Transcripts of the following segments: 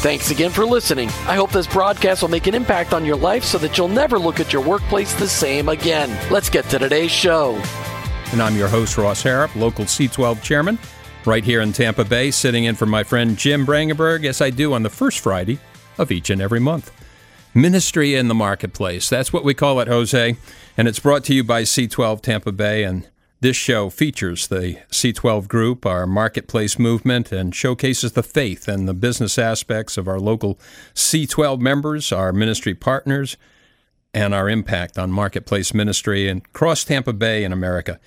Thanks again for listening. I hope this broadcast will make an impact on your life so that you'll never look at your workplace the same again. Let's get to today's show. And I'm your host, Ross Harrop, local C12 chairman, right here in Tampa Bay, sitting in for my friend Jim Brangenberg, as I do on the first Friday of each and every month. Ministry in the Marketplace. That's what we call it, Jose. And it's brought to you by C12 Tampa Bay. And this show features the C12 group, our marketplace movement, and showcases the faith and the business aspects of our local C12 members, our ministry partners, and our impact on marketplace ministry and across Tampa Bay and America.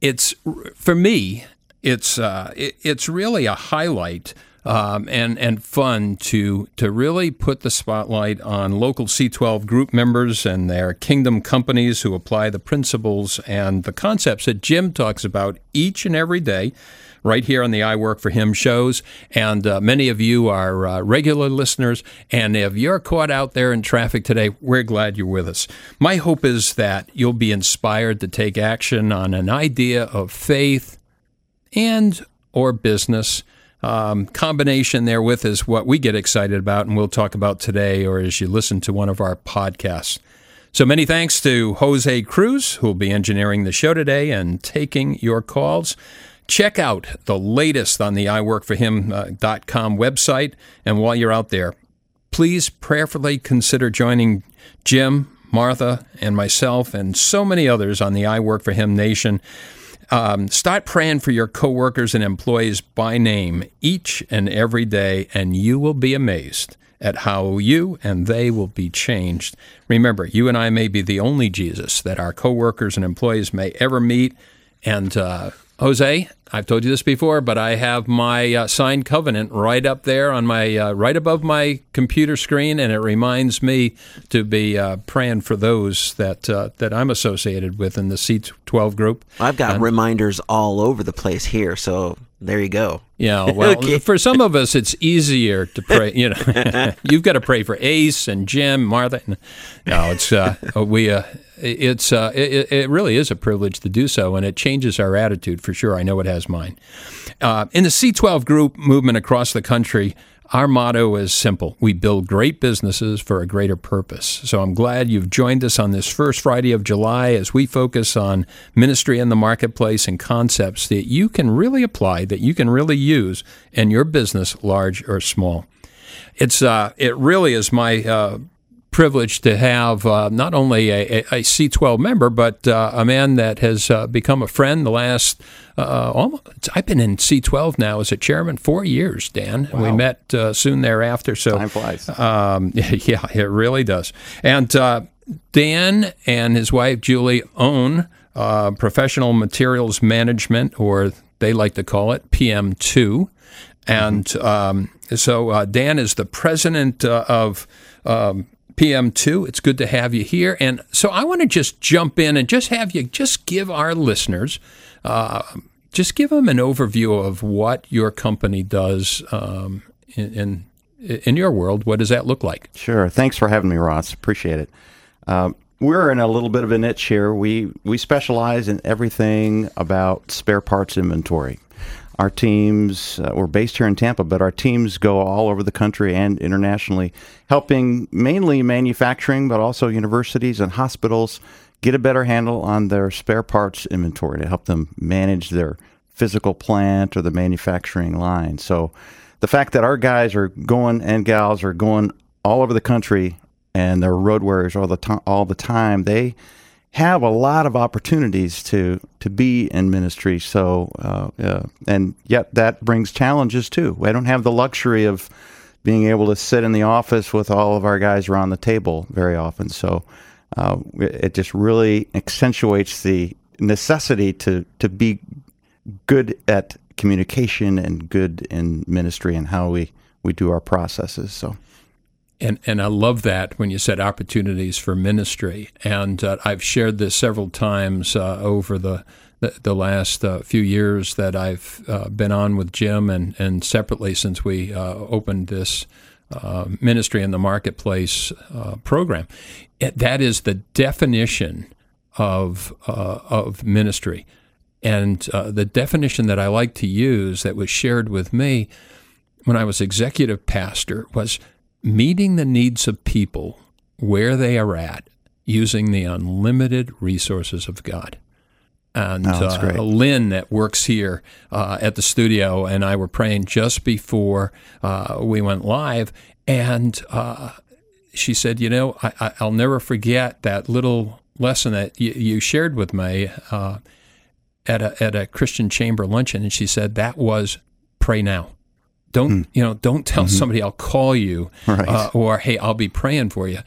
It's for me, it's uh, it, it's really a highlight um, and and fun to to really put the spotlight on local C12 group members and their kingdom companies who apply the principles and the concepts that Jim talks about each and every day. Right here on the I Work for Him shows. And uh, many of you are uh, regular listeners. And if you're caught out there in traffic today, we're glad you're with us. My hope is that you'll be inspired to take action on an idea of faith and or business um, combination there with is what we get excited about, and we'll talk about today, or as you listen to one of our podcasts. So many thanks to Jose Cruz, who will be engineering the show today and taking your calls. Check out the latest on the iworkforhim.com website. And while you're out there, please prayerfully consider joining Jim, Martha, and myself, and so many others on the I Work for Him Nation um, start praying for your coworkers and employees by name each and every day, and you will be amazed at how you and they will be changed. Remember, you and I may be the only Jesus that our coworkers and employees may ever meet. And uh, Jose, I've told you this before, but I have my uh, signed covenant right up there on my uh, right above my computer screen, and it reminds me to be uh, praying for those that uh, that I'm associated with in the C12 group. I've got and, reminders all over the place here, so there you go. Yeah, well, okay. for some of us, it's easier to pray. You know, you've got to pray for Ace and Jim, Martha. No, it's uh, we. Uh, it's uh, it, it, really is a privilege to do so, and it changes our attitude for sure. I know it has mine. Uh, in the C12 group movement across the country, our motto is simple we build great businesses for a greater purpose. So I'm glad you've joined us on this first Friday of July as we focus on ministry in the marketplace and concepts that you can really apply, that you can really use in your business, large or small. It's uh, it really is my uh, privileged to have uh, not only a a C12 member, but uh, a man that has uh, become a friend the last. Uh, almost, I've been in C12 now as a chairman four years, Dan. Wow. We met uh, soon thereafter. So time flies. Um, yeah, it really does. And uh, Dan and his wife Julie own Professional Materials Management, or they like to call it PM2. And mm-hmm. um, so Dan is the president of um, PM2. It's good to have you here. And so I want to just jump in and just have you just give our listeners, uh, just give them an overview of what your company does um, in, in, in your world. What does that look like? Sure. Thanks for having me, Ross. Appreciate it. Um, we're in a little bit of a niche here. We we specialize in everything about spare parts inventory. Our teams, uh, we're based here in Tampa, but our teams go all over the country and internationally, helping mainly manufacturing, but also universities and hospitals get a better handle on their spare parts inventory to help them manage their physical plant or the manufacturing line. So the fact that our guys are going and gals are going all over the country and they're road warriors all the time, all the time, they have a lot of opportunities to to be in ministry. So, uh, uh, and yet that brings challenges too. I don't have the luxury of being able to sit in the office with all of our guys around the table very often. So, uh, it just really accentuates the necessity to to be good at communication and good in ministry and how we we do our processes. So. And and I love that when you said opportunities for ministry, and uh, I've shared this several times uh, over the the, the last uh, few years that I've uh, been on with Jim, and and separately since we uh, opened this uh, ministry in the marketplace program. It, that is the definition of of ministry, and the definition that I like to use that was shared with me when I was executive pastor was meeting the needs of people where they are at using the unlimited resources of God. And oh, uh, Lynn, that works here uh, at the studio, and I were praying just before uh, we went live. And uh, she said, You know, I, will never forget that little lesson that y- you shared with me uh, at, a, at a Christian chamber luncheon. And she said, That was pray now. Don't mm. you know? Don't tell mm-hmm. somebody I'll call you, right. uh, or hey, I'll be praying for you.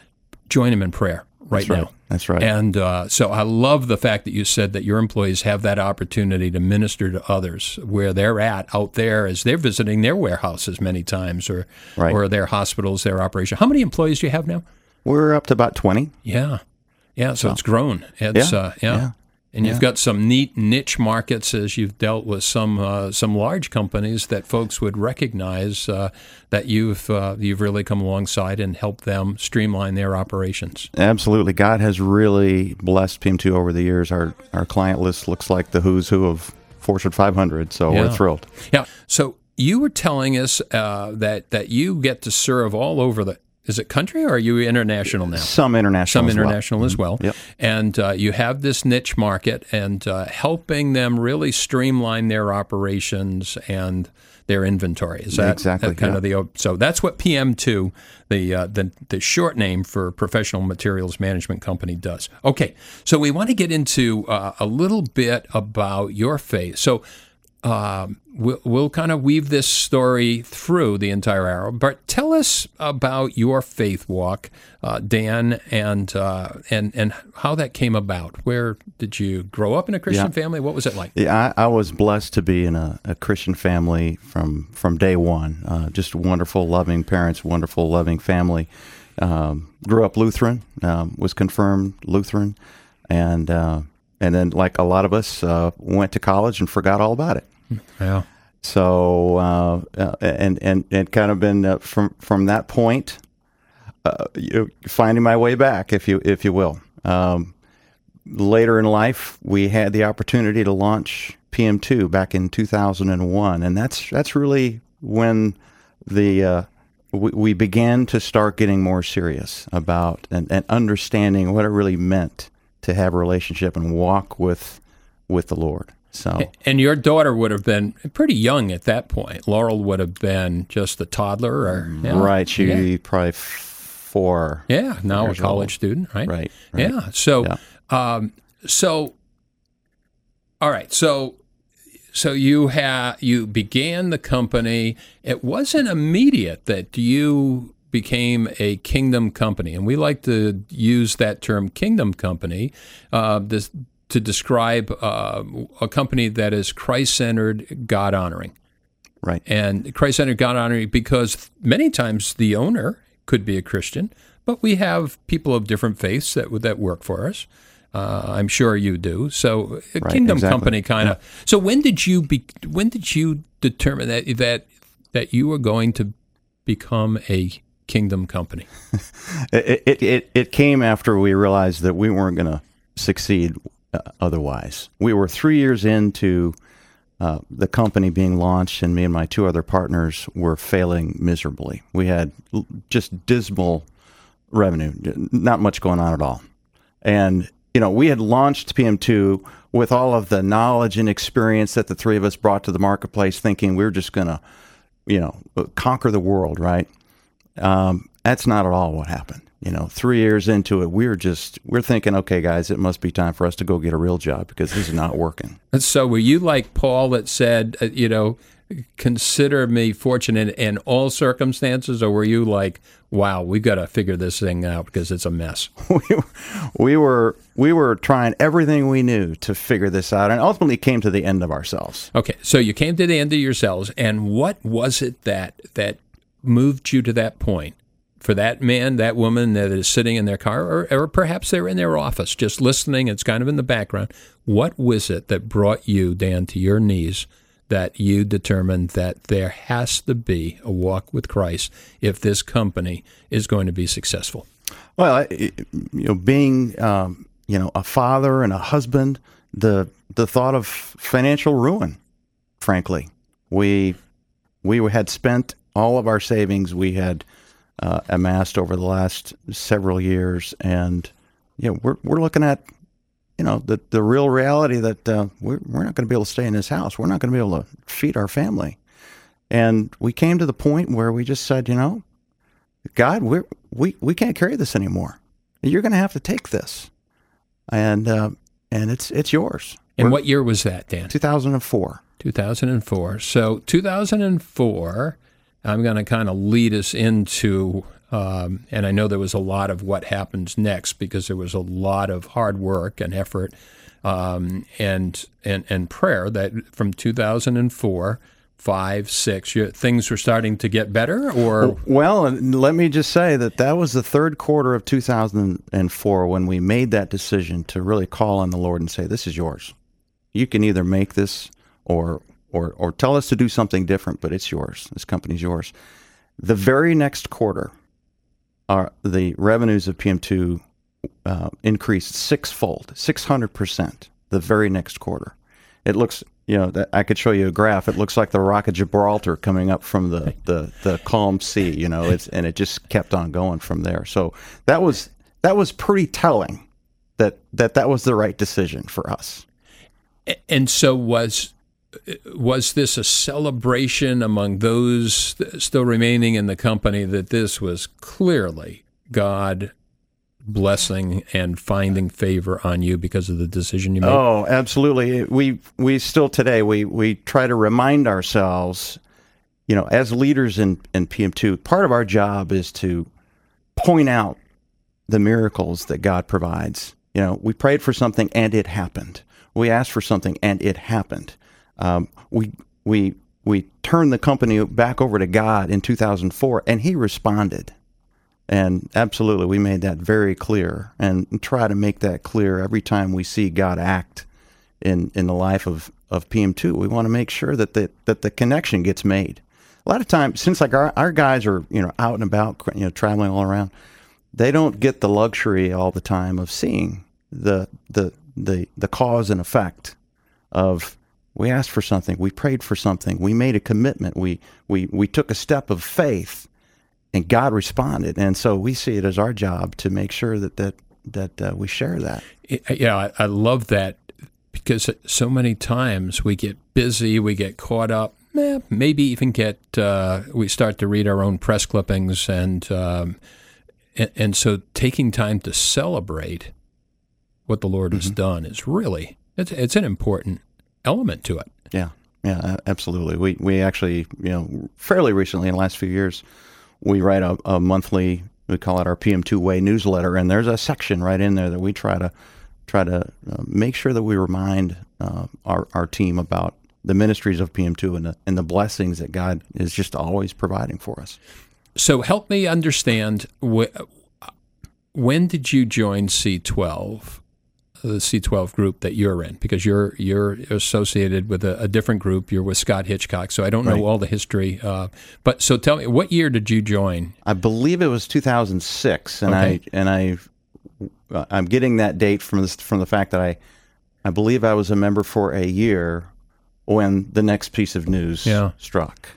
Join them in prayer right That's now. Right. That's right. And uh, so I love the fact that you said that your employees have that opportunity to minister to others where they're at out there as they're visiting their warehouses many times, or right. or their hospitals, their operation. How many employees do you have now? We're up to about twenty. Yeah, yeah. So, so it's grown. It's yeah. Uh, yeah. yeah. And you've got some neat niche markets as you've dealt with some uh, some large companies that folks would recognize uh, that you've uh, you've really come alongside and helped them streamline their operations. Absolutely, God has really blessed PM2 over the years. Our our client list looks like the who's who of Fortune 500, so yeah. we're thrilled. Yeah. So you were telling us uh, that that you get to serve all over the is it country or are you international now? Some international. Some as international well. as well. Mm-hmm. Yep. And uh, you have this niche market and uh, helping them really streamline their operations and their inventory. Is that, exactly that kind yeah. of the so that's what PM2, the, uh, the the short name for Professional Materials Management Company, does. Okay, so we want to get into uh, a little bit about your faith. So um, we'll, we'll kind of weave this story through the entire hour. But tell us about your faith walk, uh, Dan, and uh, and and how that came about. Where did you grow up in a Christian yeah. family? What was it like? Yeah, I, I was blessed to be in a, a, Christian family from from day one. Uh, just wonderful, loving parents, wonderful, loving family. Um, grew up Lutheran, um, was confirmed Lutheran, and uh, and then like a lot of us uh, went to college and forgot all about it. Yeah. So uh, uh, and and and kind of been uh, from from that point, uh, you know, finding my way back, if you if you will. Um, later in life, we had the opportunity to launch PM2 back in 2001, and that's that's really when the uh, we, we began to start getting more serious about and, and understanding what it really meant to have a relationship and walk with with the Lord. So, and your daughter would have been pretty young at that point. Laurel would have been just a toddler, or yeah, right? She yeah. probably four. Yeah, now a college old. student, right? Right. right. Yeah. So, yeah. Um, so, all right. So, so you had you began the company. It wasn't immediate that you became a kingdom company, and we like to use that term kingdom company. Uh, this to describe uh, a company that is Christ centered, God honoring. Right. And Christ centered, God honoring because many times the owner could be a Christian, but we have people of different faiths that that work for us. Uh, I'm sure you do. So, a right, kingdom exactly. company kind of. Yeah. So, when did you be? When did you determine that that that you were going to become a kingdom company? it, it, it it came after we realized that we weren't going to succeed uh, otherwise. We were three years into uh, the company being launched, and me and my two other partners were failing miserably. We had just dismal revenue, not much going on at all. And, you know, we had launched PM2 with all of the knowledge and experience that the three of us brought to the marketplace, thinking we were just going to, you know, conquer the world, right? Um, that's not at all what happened. You know, three years into it, we are just we're thinking, okay, guys, it must be time for us to go get a real job because this is not working. And so, were you like Paul that said, uh, you know, consider me fortunate in all circumstances, or were you like, wow, we got to figure this thing out because it's a mess? we, we were we were trying everything we knew to figure this out, and ultimately came to the end of ourselves. Okay, so you came to the end of yourselves, and what was it that that moved you to that point? For that man, that woman that is sitting in their car, or, or perhaps they're in their office just listening, it's kind of in the background. What was it that brought you, Dan, to your knees that you determined that there has to be a walk with Christ if this company is going to be successful? Well, you know, being um, you know a father and a husband, the the thought of financial ruin, frankly, we we had spent all of our savings we had uh, amassed over the last several years, and you know we're we're looking at you know the the real reality that uh, we're we're not going to be able to stay in this house. We're not going to be able to feed our family, and we came to the point where we just said, you know, God, we we we can't carry this anymore. You're going to have to take this, and uh, and it's it's yours. And we're, what year was that, Dan? 2004. 2004. So 2004 I'm going to kind of lead us into, um, and I know there was a lot of what happens next because there was a lot of hard work and effort um, and, and and prayer that from 2004 five, six, things were starting to get better, or well, let me just say that that was the third quarter of 2004 when we made that decision to really call on the Lord and say, "This is yours. You can either make this, or or, or tell us to do something different, but it's yours. This company's yours. The very next quarter, our, the revenues of PM2 uh, increased sixfold, 600%, the very next quarter. It looks, you know, I could show you a graph. It looks like the Rock of Gibraltar coming up from the, the, the calm sea, you know, it's, and it just kept on going from there. So that was, that was pretty telling that, that that was the right decision for us. And so was was this a celebration among those still remaining in the company that this was clearly God blessing and finding favor on you because of the decision you made? Oh, absolutely. We we still today we we try to remind ourselves, you know, as leaders in in PM2, part of our job is to point out the miracles that God provides. You know, we prayed for something and it happened. We asked for something and it happened. Um, we we we turned the company back over to God in 2004, and He responded. And absolutely, we made that very clear, and try to make that clear every time we see God act in in the life of of PM2. We want to make sure that the that the connection gets made. A lot of times, since like our, our guys are you know out and about, you know traveling all around, they don't get the luxury all the time of seeing the the the the cause and effect of we asked for something. We prayed for something. We made a commitment. We, we, we took a step of faith and God responded. And so we see it as our job to make sure that, that, that uh, we share that. Yeah, I, I love that because so many times we get busy, we get caught up, maybe even get, uh, we start to read our own press clippings. And, um, and, and, so taking time to celebrate what the Lord mm-hmm. has done is really, it's, it's an important element to it. Yeah, yeah, absolutely. We we actually, you know, fairly recently in the last few years, we write a, a monthly. We call it our PM2 Way newsletter, and there's a section right in there that we try to try to uh, make sure that we remind uh, our our team about the ministries of PM2 and the, and the blessings that God is just always providing for us. So help me understand wh- when did you join C12? The C12 group that you're in because you're you're associated with a, a different group. You're with Scott Hitchcock, so I don't know all the history. Uh, but so tell me, what year did you join? I believe it was 2006, and okay. I and I I'm getting that date from this from the fact that I I believe I was a member for a year when the next piece of news yeah. struck.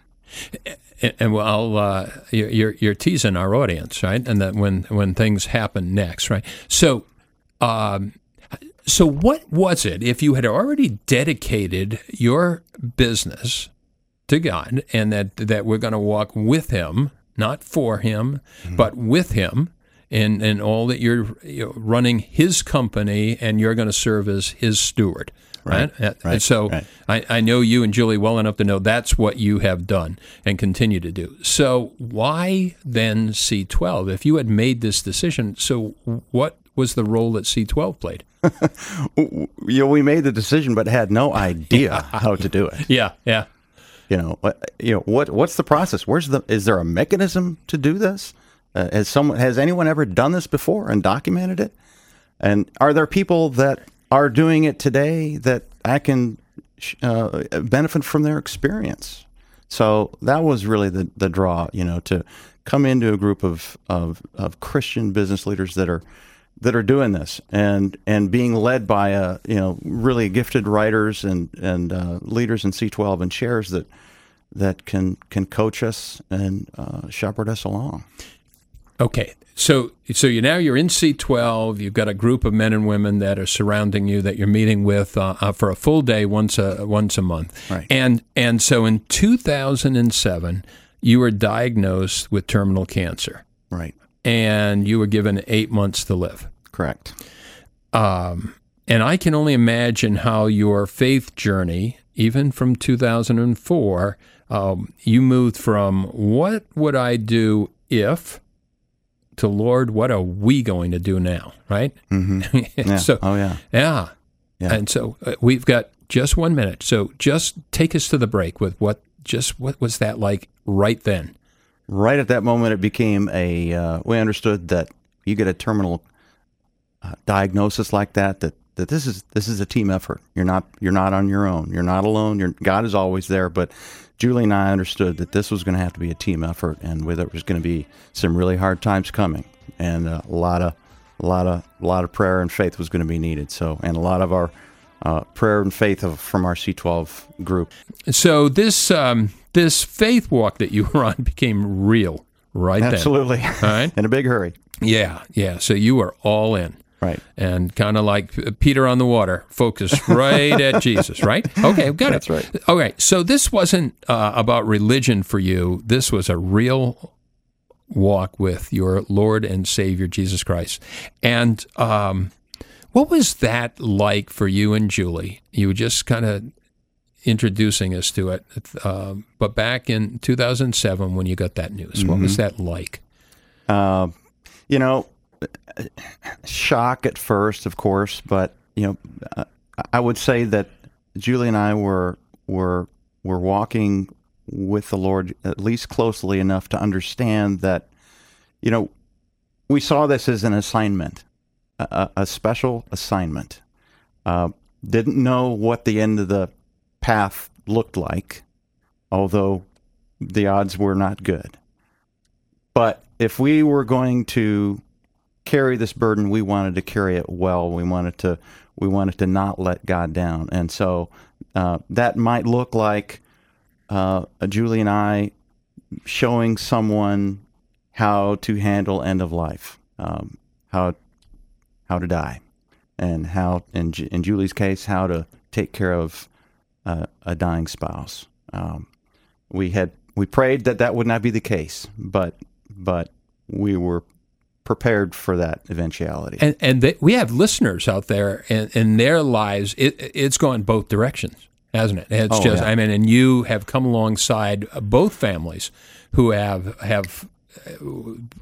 And, and well, uh, you're you're teasing our audience, right? And that when when things happen next, right? So. Um, so, what was it if you had already dedicated your business to God and that, that we're going to walk with Him, not for Him, mm-hmm. but with Him? and and all that you're you know, running His company, and you're going to serve as His steward. Right. right. And so right. I, I know you and Julie well enough to know that's what you have done and continue to do. So why then C12? If you had made this decision, so what was the role that C12 played? you know, we made the decision, but had no idea how to do it. Yeah, yeah. You know, you know what? What's the process? Where's the? Is there a mechanism to do this? Uh, has someone has anyone ever done this before and documented it? And are there people that are doing it today that I can uh, benefit from their experience? So that was really the the draw, you know, to come into a group of of, of Christian business leaders that are that are doing this and and being led by a you know really gifted writers and and uh, leaders in C12 and chairs that that can can coach us and uh, shepherd us along. Okay, so so you now you're in C12. You've got a group of men and women that are surrounding you that you're meeting with uh, uh, for a full day once a once a month. Right. And and so in 2007, you were diagnosed with terminal cancer. Right. And you were given eight months to live. Correct. Um, and I can only imagine how your faith journey, even from 2004, um, you moved from what would I do if to Lord, what are we going to do now? Right? Mm-hmm. Yeah. so, oh yeah, yeah, yeah. And so uh, we've got just one minute. So just take us to the break with what just what was that like right then? Right at that moment, it became a. Uh, we understood that you get a terminal uh, diagnosis like that, that that this is this is a team effort. You're not you're not on your own. You're not alone. God is always there, but Julie and I understood that this was going to have to be a team effort, and with it was going to be some really hard times coming, and a lot of a lot of a lot of prayer and faith was going to be needed. So, and a lot of our uh, prayer and faith of, from our C12 group. So this um, this faith walk that you were on became real, right? Then. Absolutely, Right? in a big hurry. Yeah, yeah. So you were all in. Right. And kind of like Peter on the water, focused right at Jesus, right? Okay, got That's it. right. Okay, so this wasn't uh, about religion for you. This was a real walk with your Lord and Savior, Jesus Christ. And um, what was that like for you and Julie? You just kind of introducing us to it. Uh, but back in 2007, when you got that news, what was that like? Uh, you know, shock at first, of course, but you know, I would say that Julie and I were were were walking with the Lord at least closely enough to understand that, you know, we saw this as an assignment, a, a special assignment. Uh, didn't know what the end of the path looked like, although the odds were not good. But if we were going to carry this burden, we wanted to carry it well. We wanted to we wanted to not let God down, and so uh, that might look like uh, Julie and I showing someone how to handle end of life, um, how how to die, and how in in Julie's case how to take care of uh, a dying spouse. Um, we had we prayed that that would not be the case, but but we were prepared for that eventuality. And, and they, we have listeners out there, and in their lives, it, it's gone both directions, hasn't it? It's Oh, just, yeah. I mean, and you have come alongside both families who have have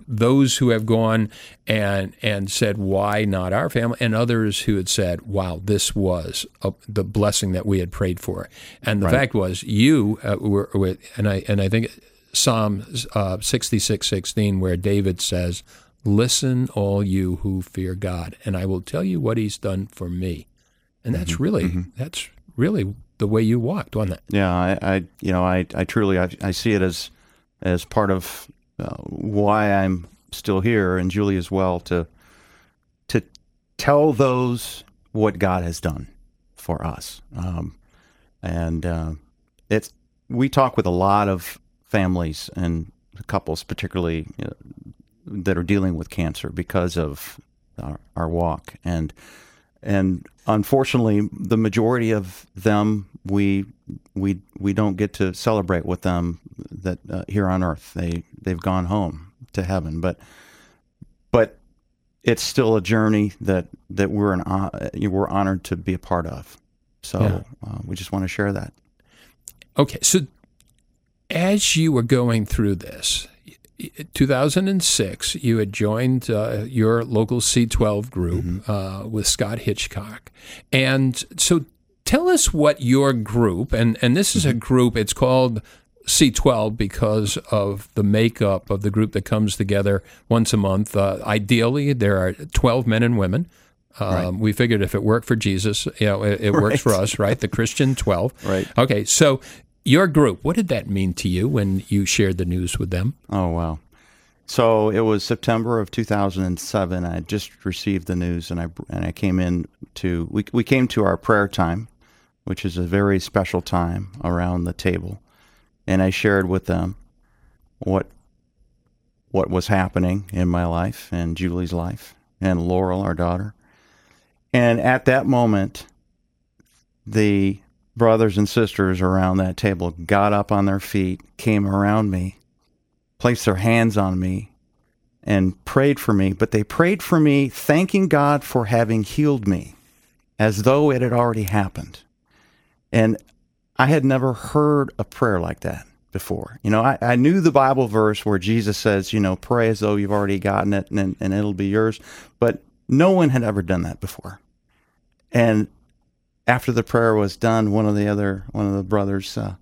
those who have gone and and said, "Why not our family?" and others who had said, "Wow, this was a, the blessing that we had prayed for." And the fact was, you uh, were, were, and I and I think Psalm uh, sixty six sixteen, where David says, "Listen, all you who fear God, and I will tell you what He's done for me." And that's really that's really the way you walked, wasn't it? Yeah, I, I you know, I, I truly, I, I see it as, as part of uh, why I'm still here, and Julie as well, to, to tell those what God has done for us. Um, and uh, it's, we talk with a lot of families and couples, particularly uh, that are dealing with cancer because of our, our walk, and and unfortunately, the majority of them we we we don't get to celebrate with them that uh, here on earth. They they've gone home to heaven, but but it's still a journey that that we're an hon- we're honored to be a part of. So Yeah. uh, we just want to share that. Okay, so as you were going through this, 2006, you had joined uh, your local C12 group uh, with Scott Hitchcock, and so tell us what your group and and this is a group. It's called C12 because of the makeup of the group that comes together once a month. Uh, ideally, there are 12 men and women. Um, We figured if it worked for Jesus, you know, it, it works for us, right? The Christian 12. Right. Okay, so your group, what did that mean to you when you shared the news with them? Oh wow! So it was September of 2007. I just received the news, and I and I came in to we we came to our prayer time, which is a very special time around the table, and I shared with them what what was happening in my life and Julie's life and Laurel, our daughter, and at that moment, the brothers and sisters around that table got up on their feet, came around me, placed their hands on me, and prayed for me. But they prayed for me, thanking God for having healed me, as though it had already happened. And I had never heard a prayer like that before. You know, I, I knew the Bible verse where Jesus says, you know, pray as though you've already gotten it and, and it'll be yours. But no one had ever done that before. And after the prayer was done, one of the other one of the brothers uh,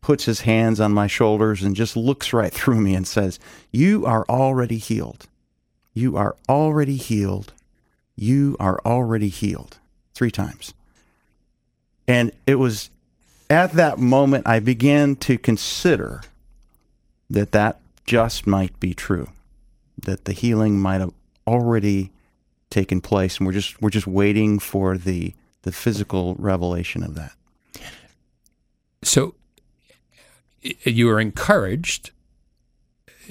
puts his hands on my shoulders and just looks right through me and says, "You are already healed. You are already healed. You are already healed." Three times. And it was at that moment I began to consider that that just might be true, that the healing might have already taken place, and we're just we're just waiting for the the physical revelation of that. So you were encouraged.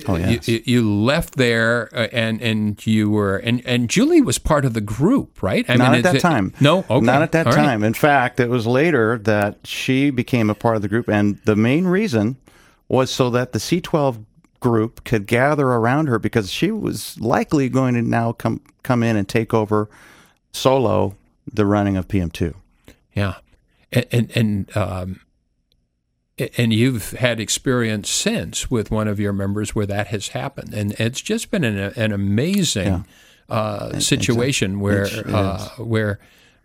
Oh yes, You, you left there, uh, and and you were and and Julie was part of the group, right? I not at that it- time. No, okay, not at that all right. time. In fact, it was later that she became a part of the group, and the main reason was so that the C12 group could gather around her because she was likely going to now come come in and take over solo the running of PM2. Yeah, and and, and um, and you've had experience since with one of your members where that has happened, and it's just been an, an amazing uh, situation where uh, where.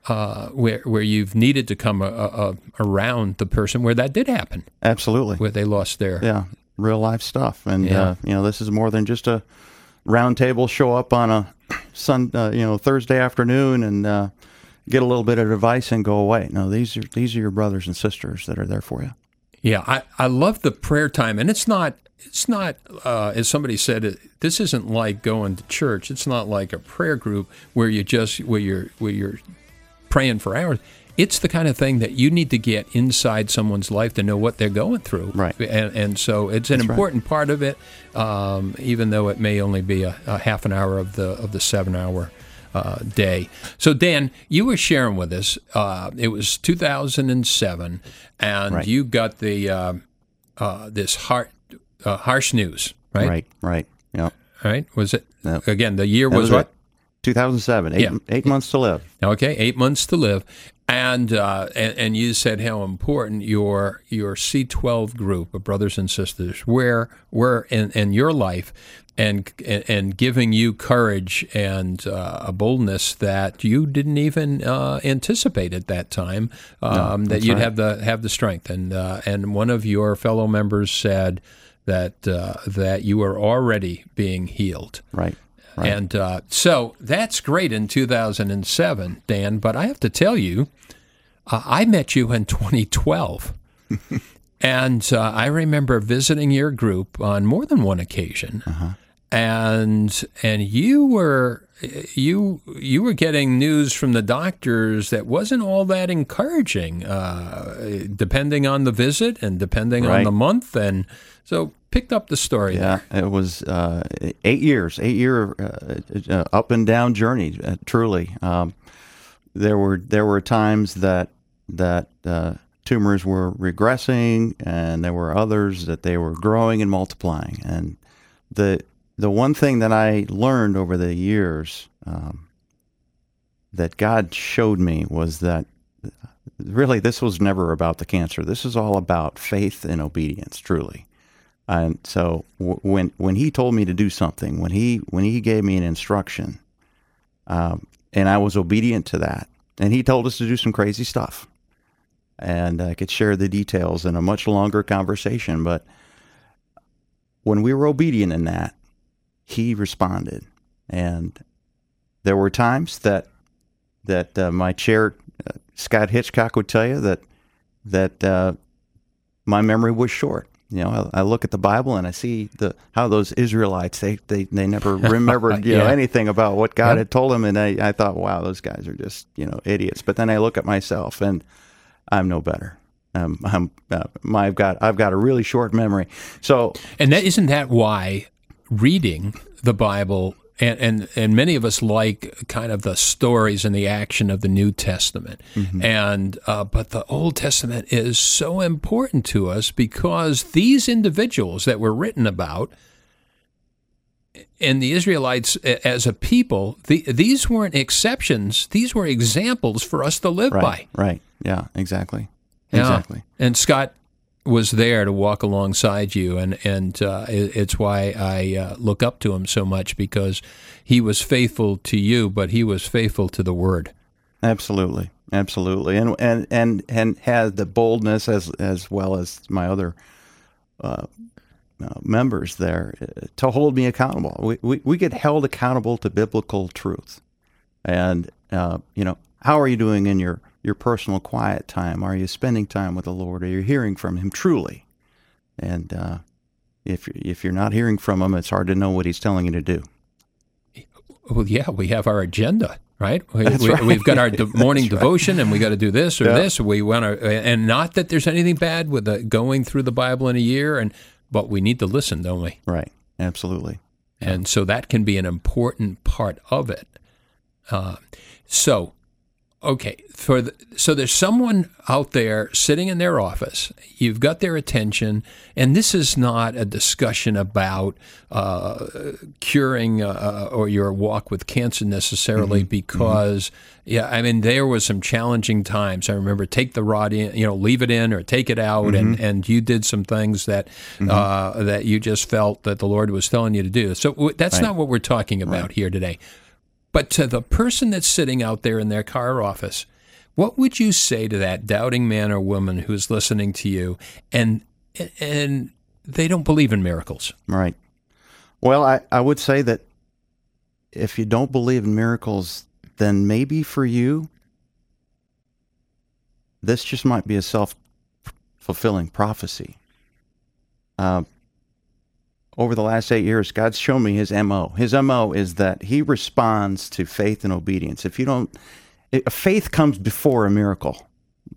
Uh, where where you've needed to come a, a, a, around the person where that did happen, Absolutely. where they lost their yeah, real life stuff. And Yeah. uh, you know, this is more than just a roundtable show up on a sun, uh, you know, Thursday afternoon and uh, get a little bit of advice and go away. No, these are these are your brothers and sisters that are there for you. Yeah, I, I love the prayer time, and it's not it's not uh, as somebody said it, this isn't like going to church. It's not like a prayer group where you just where you're where you're praying for hours. It's the kind of thing that you need to get inside someone's life to know what they're going through, Right. And, and so it's an That's right. important part of it, um, even though it may only be a, a half an hour of the of the seven hour uh, day. So, Dan, you were sharing with us. Uh, it was 2007, and Right. you got the uh, uh, this har- uh, harsh news, right? Right, right. Yeah. Right? Was it Yep. again? The year That was, it. What? 2007. Eight, Yeah. eight months to live. Okay, eight months to live, and uh, and, and you said how important your your C12 group of brothers and sisters were were in, in your life, and and giving you courage and uh, a boldness that you didn't even uh, anticipate at that time um, that you'd right. have the have the strength, and uh, and one of your fellow members said that uh, that you were already being healed. Right. Right. And uh, so that's great in 2007, Dan. But I have to tell you, uh, I met you in 2012. and uh, I remember visiting your group on more than one occasion. And and you were you you were getting news from the doctors that wasn't all that encouraging, uh, depending on the visit and depending on the month. And so picked up the story there. Yeah, it was uh, eight years, eight year uh, uh, up and down journey. Uh, truly, um, there were there were times that that uh, tumors were regressing, and there were others that they were growing and multiplying. And the the one thing that I learned over the years um, that God showed me was that really this was never about the cancer. This is all about faith and obedience, truly. And so w- when when He told me to do something, when He when He gave me an instruction, um, and I was obedient to that, and He told us to do some crazy stuff, and I could share the details in a much longer conversation, but when we were obedient in that, he responded. And there were times that that uh, my chair, uh, Scott Hitchcock, would tell you that that uh, my memory was short. You know, I, I, look at the Bible and I see the how those Israelites they they, they never remembered you yeah. know anything about what God yep. had told them, and I, I thought, wow, those guys are just you know idiots. But then I look at myself and I'm no better. Um, I'm, uh, I've got I've got a really short memory. So, and that isn't that why reading the Bible and, and and many of us like kind of the stories and the action of the New Testament, mm-hmm. and uh, but the Old Testament is so important to us because these individuals that were written about and the Israelites as a people, the, these weren't exceptions; these were examples for us to live right, by. Right. Yeah. Exactly. Yeah. Exactly. And Scott was there to walk alongside you, and and uh, it's why I uh, look up to him so much because he was faithful to you, but he was faithful to the Word. Absolutely, absolutely, and and and and had the boldness as as well as my other. Uh, uh, members there uh, to hold me accountable. We, we, we get held accountable to biblical truth. And, uh, you know, how are you doing in your your personal quiet time? Are you spending time with the Lord? Are you hearing from Him truly? And uh, if if you're not hearing from Him, it's hard to know what He's telling you to do. Well, yeah, we have our agenda, right? We, That's we, right. We've got our de- morning That's devotion, right. and we got to do this or yeah. this. We want to, and not that there's anything bad with the, going through the Bible in a year, and but we need to listen, don't we? Right. Absolutely. And so that can be an important part of it. Uh, so okay for the, so there's someone out there sitting in their office you've got their attention and this is not a discussion about uh, curing uh, or your walk with cancer necessarily mm-hmm. because mm-hmm. yeah i mean there was some challenging times i remember take the rod in you know leave it in or take it out mm-hmm. and and you did some things that mm-hmm. uh, that you just felt that the lord was telling you to do so that's right. not what we're talking about right. here today but to the person that's sitting out there in their car office, what would you say to that doubting man or woman who's listening to you and and they don't believe in miracles? Right. Well, I, I would say that if you don't believe in miracles, then maybe for you, this just might be a self fulfilling prophecy. Uh, over the last eight years, God's shown me His mo. His mo is that He responds to faith and obedience. If you don't, faith comes before a miracle,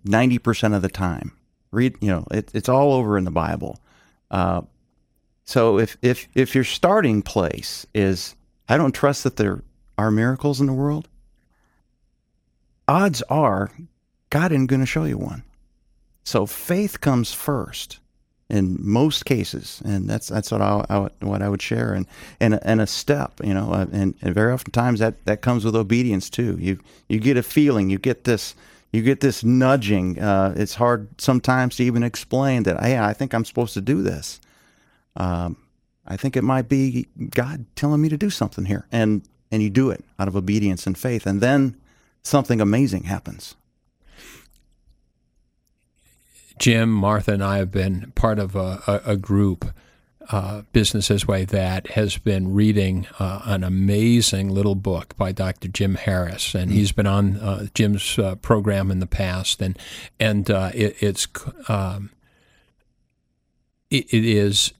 ninety percent of the time. Read, you know, it, it's all over in the Bible. Uh, so if if if your starting place is I don't trust that there are miracles in the world, odds are God isn't going to show you one. So faith comes first in most cases, and that's that's what I, I what I would share, and and and a step, you know, uh, and, and very oftentimes that that comes with obedience too. You you get a feeling, you get this you get this nudging. Uh, it's hard sometimes to even explain that. Hey, I think I'm supposed to do this. Um, I think it might be God telling me to do something here, and and you do it out of obedience and faith, and then something amazing happens. Jim, Martha, and I have been part of a, a, a group, uh, Business This Way, that has been reading uh, an amazing little book by Dr. Jim Harris, and mm-hmm. he's been on uh, Jim's uh, program in the past, and and uh, it, it's um, it, it is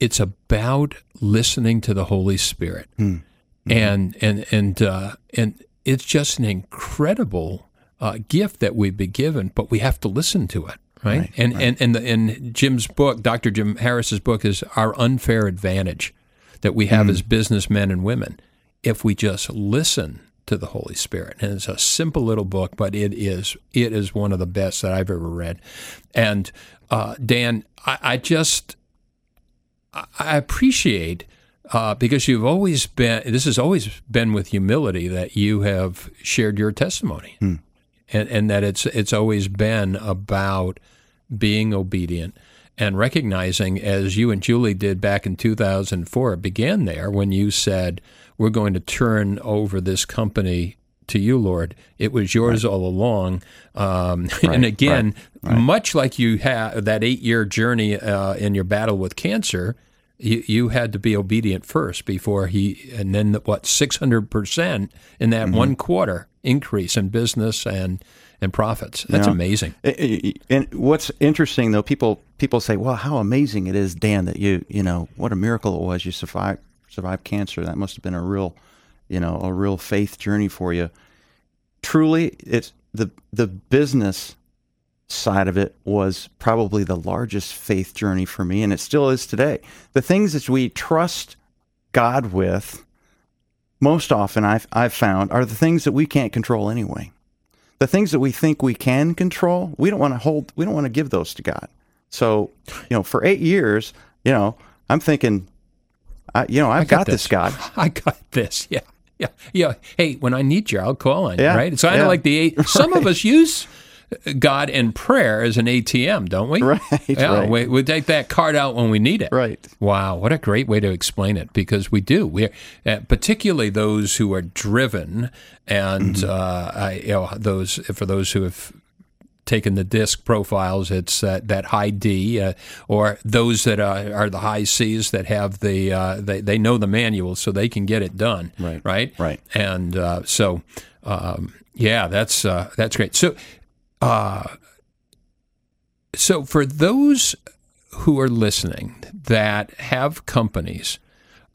it's about listening to the Holy Spirit, mm-hmm. and and and uh, and it's just an incredible uh, gift that we've been given, but we have to listen to it. Right? right and, right. and and the, and Jim's book, Dr. Jim Harris's book, is our unfair advantage that we have mm. as businessmen and women if we just listen to the Holy Spirit. And it's a simple little book, but it is it is one of the best that I've ever read. And uh, Dan, I, I just I appreciate uh, because you've always been. This has always been with humility that you have shared your testimony, Hmm. And, and that it's it's always been about being obedient and recognizing, as you and Julie did back in 2004. It began there when you said, "We're going to turn over this company." To you, Lord, it was yours all along. Um, and again, much like you had that eight-year journey uh, in your battle with cancer, you, you had to be obedient first before he, and then what six hundred percent in that one quarter increase in business and and profits. That's Yeah. amazing. And what's interesting though, people people say, "Well, how amazing it is, Dan, that you you know what a miracle it was you survived survived cancer. That must have been a real, you know, a real faith journey for you." Truly, it's the the business side of it was probably the largest faith journey for me, and it still is today. The things that we trust God with most often, I've I've found, are the things that we can't control anyway the things that we think we can control, we don't want to hold, we don't want to give those to God. So, you know, for eight years, you know, I'm thinking, I, you know, I've got, this, God. I got this. Yeah. Yeah. Yeah. Hey, when I need you, I'll call on you, Yeah. right? It's kind of Yeah. like the eight. Some of us use God and prayer as an ATM, don't we? Right, Yeah. right. We, we take that card out when we need it. Right. Wow, what a great way to explain it because we do. We, uh, particularly those who are driven, and Mm-hmm. uh, I, you know, those for those who have taken the DISC profiles, it's uh, that high D, uh, or those that are, are the high C's that have the uh, they they know the manual, so they can get it done. Right. right, Right. and uh, so um, yeah, that's uh, that's great. So. Uh, so for those who are listening that have companies,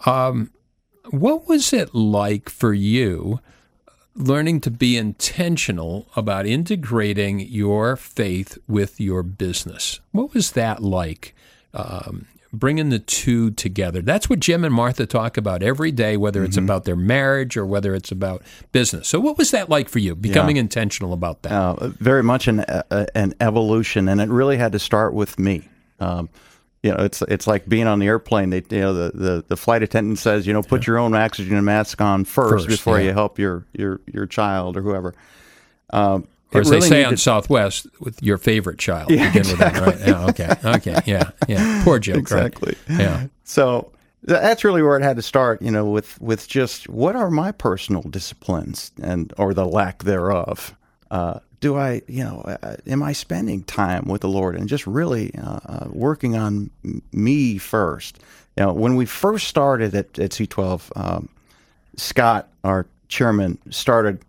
um, what was it like for you learning to be intentional about integrating your faith with your business? What was that like? Um, bringing the two together. That's what Jim and Martha talk about every day, whether it's about their marriage or whether it's about business. So, what was that like for you, becoming intentional about that? Uh, very much an uh, an evolution, and it really had to start with me. Um, you know, it's it's like being on the airplane. They, you know, the, the, the flight attendant says, you know, put your own oxygen mask on first, First, before yeah. you help your your your child or whoever. Um, Or as really they say on Southwest, with your favorite child. Begin with that, right? Yeah, okay, okay, yeah, yeah. Poor joke, Exactly. right? Yeah, So that's really where it had to start, you know, with with just what are my personal disciplines and or the lack thereof. Uh, do I, you know, uh, am I spending time with the Lord and just really uh, uh, working on m- me first? You know, when we first started at, at C12, um, Scott, our chairman, started,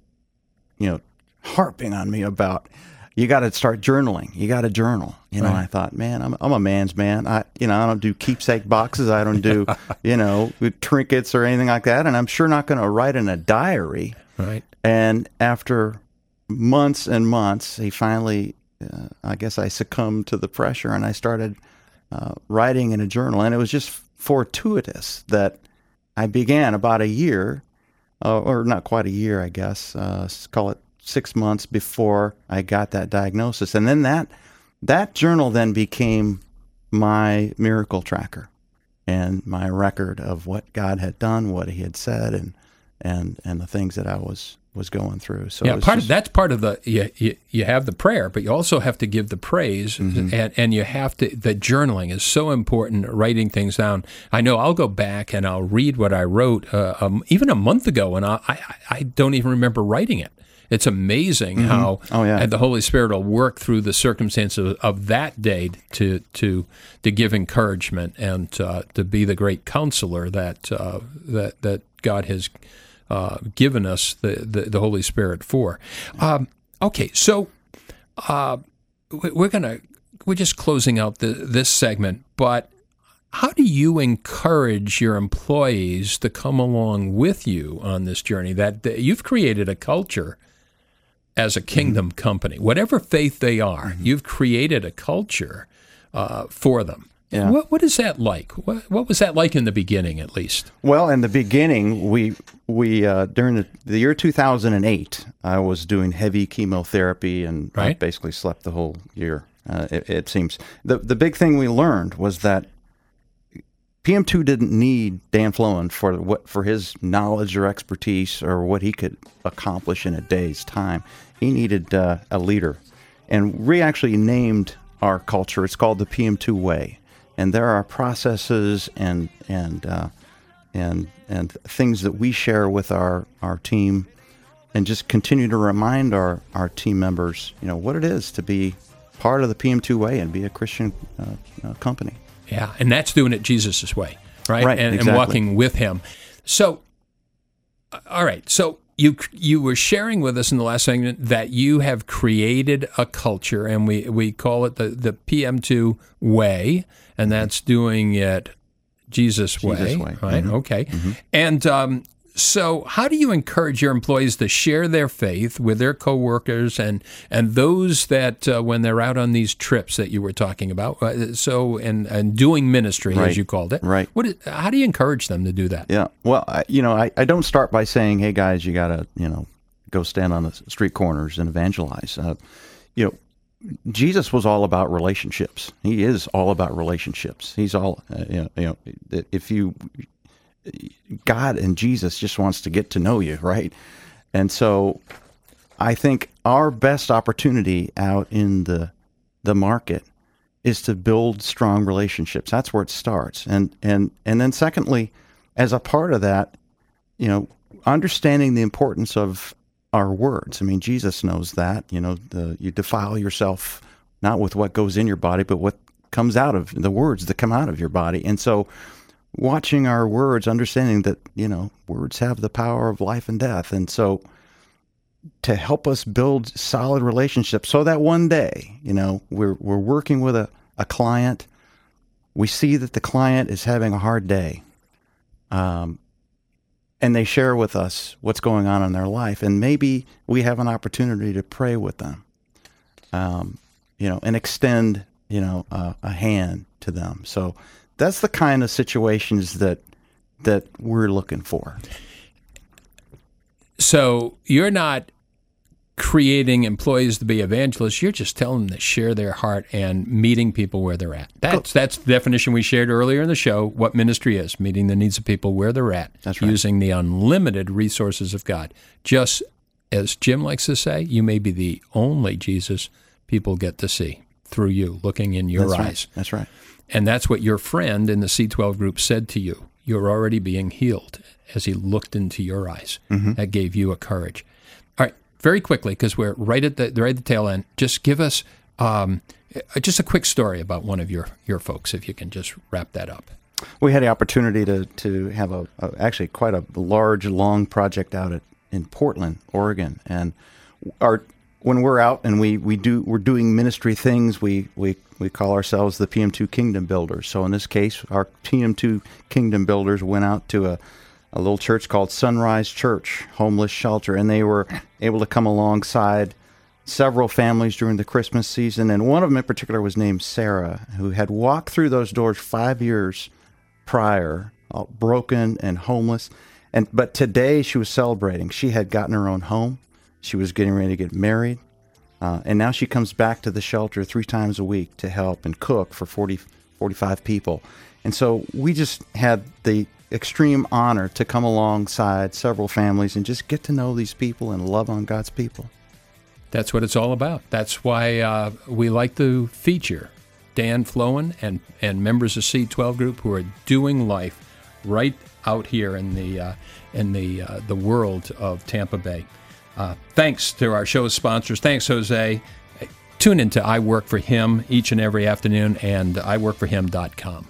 you know, harping on me about you got to start journaling. You got to journal. You know, I thought, man, I'm, I'm a man's man. I, you know, I don't do keepsake boxes. I don't do, you know, trinkets or anything like that. And I'm sure not going to write in a diary. right. And after months and months, he finally, uh, I guess I succumbed to the pressure and I started uh, writing in a journal. And it was just fortuitous that I began about a year, uh, or not quite a year, I guess, uh, call it six months before I got that diagnosis. And then that, that journal then became my miracle tracker and my record of what God had done, what He had said, and and and the things that I was was going through. So Yeah, part of that's part of the you, you, you have the prayer, but you also have to give the praise, Mm-hmm. and and you have to the journaling is so important. Writing things down. I know I'll go back and I'll read what I wrote uh, um, even a month ago, and I, I I don't even remember writing it. It's amazing how Oh, yeah. the Holy Spirit will work through the circumstances of that day to to to give encouragement and uh, to be the great counselor that uh, that that God has uh, given us the, the the Holy Spirit for. Um, okay, so uh, we- we're gonna we're just closing out the, this segment, but how do you encourage your employees to come along with you on this journey? That, that you've created a culture as a kingdom company, whatever faith they are, you've created a culture uh, for them. Yeah. What, what is that like? What, what was that like in the beginning, at least? Well, in the beginning, we we uh, during the, the year 2008, I was doing heavy chemotherapy and I Right. basically slept the whole year. Uh, it, it seems the the big thing we learned was that PM2 didn't need Dan Flowen for what for his knowledge or expertise or what he could accomplish in a day's time. He needed uh, a leader, and we actually named our culture. It's called the PM2 Way, and there are processes and and uh, and and things that we share with our our team, and just continue to remind our our team members, you know, what it is to be part of the PM2 Way and be a Christian uh, uh, company. Yeah, and that's doing it Jesus' way, right? Right, and, exactly. and walking with Him. So, uh, all right. So you you were sharing with us in the last segment that you have created a culture, and we we call it the the PM2 way, and that's doing it Jesus, Jesus way, way. right? Mhm. Okay, and. Um, so, how do you encourage your employees to share their faith with their coworkers and and those that uh, when they're out on these trips that you were talking about? Uh, so, and and doing ministry Right. as you called it, Right. What? Is, how do you encourage them to do that? Yeah. Well, I, you know, I, I don't start by saying, "Hey guys, you got to, you know, go stand on the street corners and evangelize." Uh, you know, Jesus was all about relationships. He is all about relationships. He's all, uh, you know, you know, if you God and Jesus just wants to get to know you, right? And so I think our best opportunity out in the the market is to build strong relationships. That's where it starts. And and and then secondly, as a part of that, you know, understanding the importance of our words. I mean, Jesus knows that, you know, the you defile yourself not with what goes in your body, but what comes out of the words that come out of your body. And so watching our words, understanding that, you know, words have the power of life and death. And so to help us build solid relationships so that one day, you know, we're we're working with a, a client, we see that the client is having a hard day. Um and they share with us what's going on in their life and maybe we have an opportunity to pray with them. Um, you know, and extend, you know, uh, a hand to them. So that's the kind of situations that that we're looking for. So you're not creating employees to be evangelists. You're just telling them to share their heart and meeting people where they're at. That's that's the definition we shared earlier in the show. What ministry is meeting the needs of people where they're at, That's right. using the unlimited resources of God. Just as Jim likes to say, you may be the only Jesus people get to see through you, looking in your That's eyes. right. That's right. And that's what your friend in the C12 group said to you. You're already being healed as he looked into your eyes. That gave you a courage. All right, very quickly, because we're right at the right at the tail end. Just give us um, uh, just a quick story about one of your your folks, if you can just wrap that up. We had the opportunity to to have a, a actually quite a large, long project out at in Portland, Oregon, and our when we're out and we, we do we're doing ministry things, we, we we call ourselves the PM2 Kingdom Builders. So in this case, our PM2 Kingdom Builders went out to a a little church called Sunrise Church Homeless Shelter, and they were able to come alongside several families during the Christmas season, and one of them in particular was named Sarah, who had walked through those doors five years prior, all broken and homeless. And but today she was celebrating. She had gotten her own home. She was getting ready to get married. Uh, and now she comes back to the shelter three times a week to help and cook for 40, 45 people. And so we just had the extreme honor to come alongside several families and just get to know these people and love on God's people. That's what it's all about. That's why uh, we like to feature Dan Flowen and, and members of C12 Group who are doing life right out here in the uh, in the uh, the world of Tampa Bay. Uh, thanks to our show sponsors. Thanks, Jose. Tune into I Work for Him each and every afternoon and iworkforhim.com.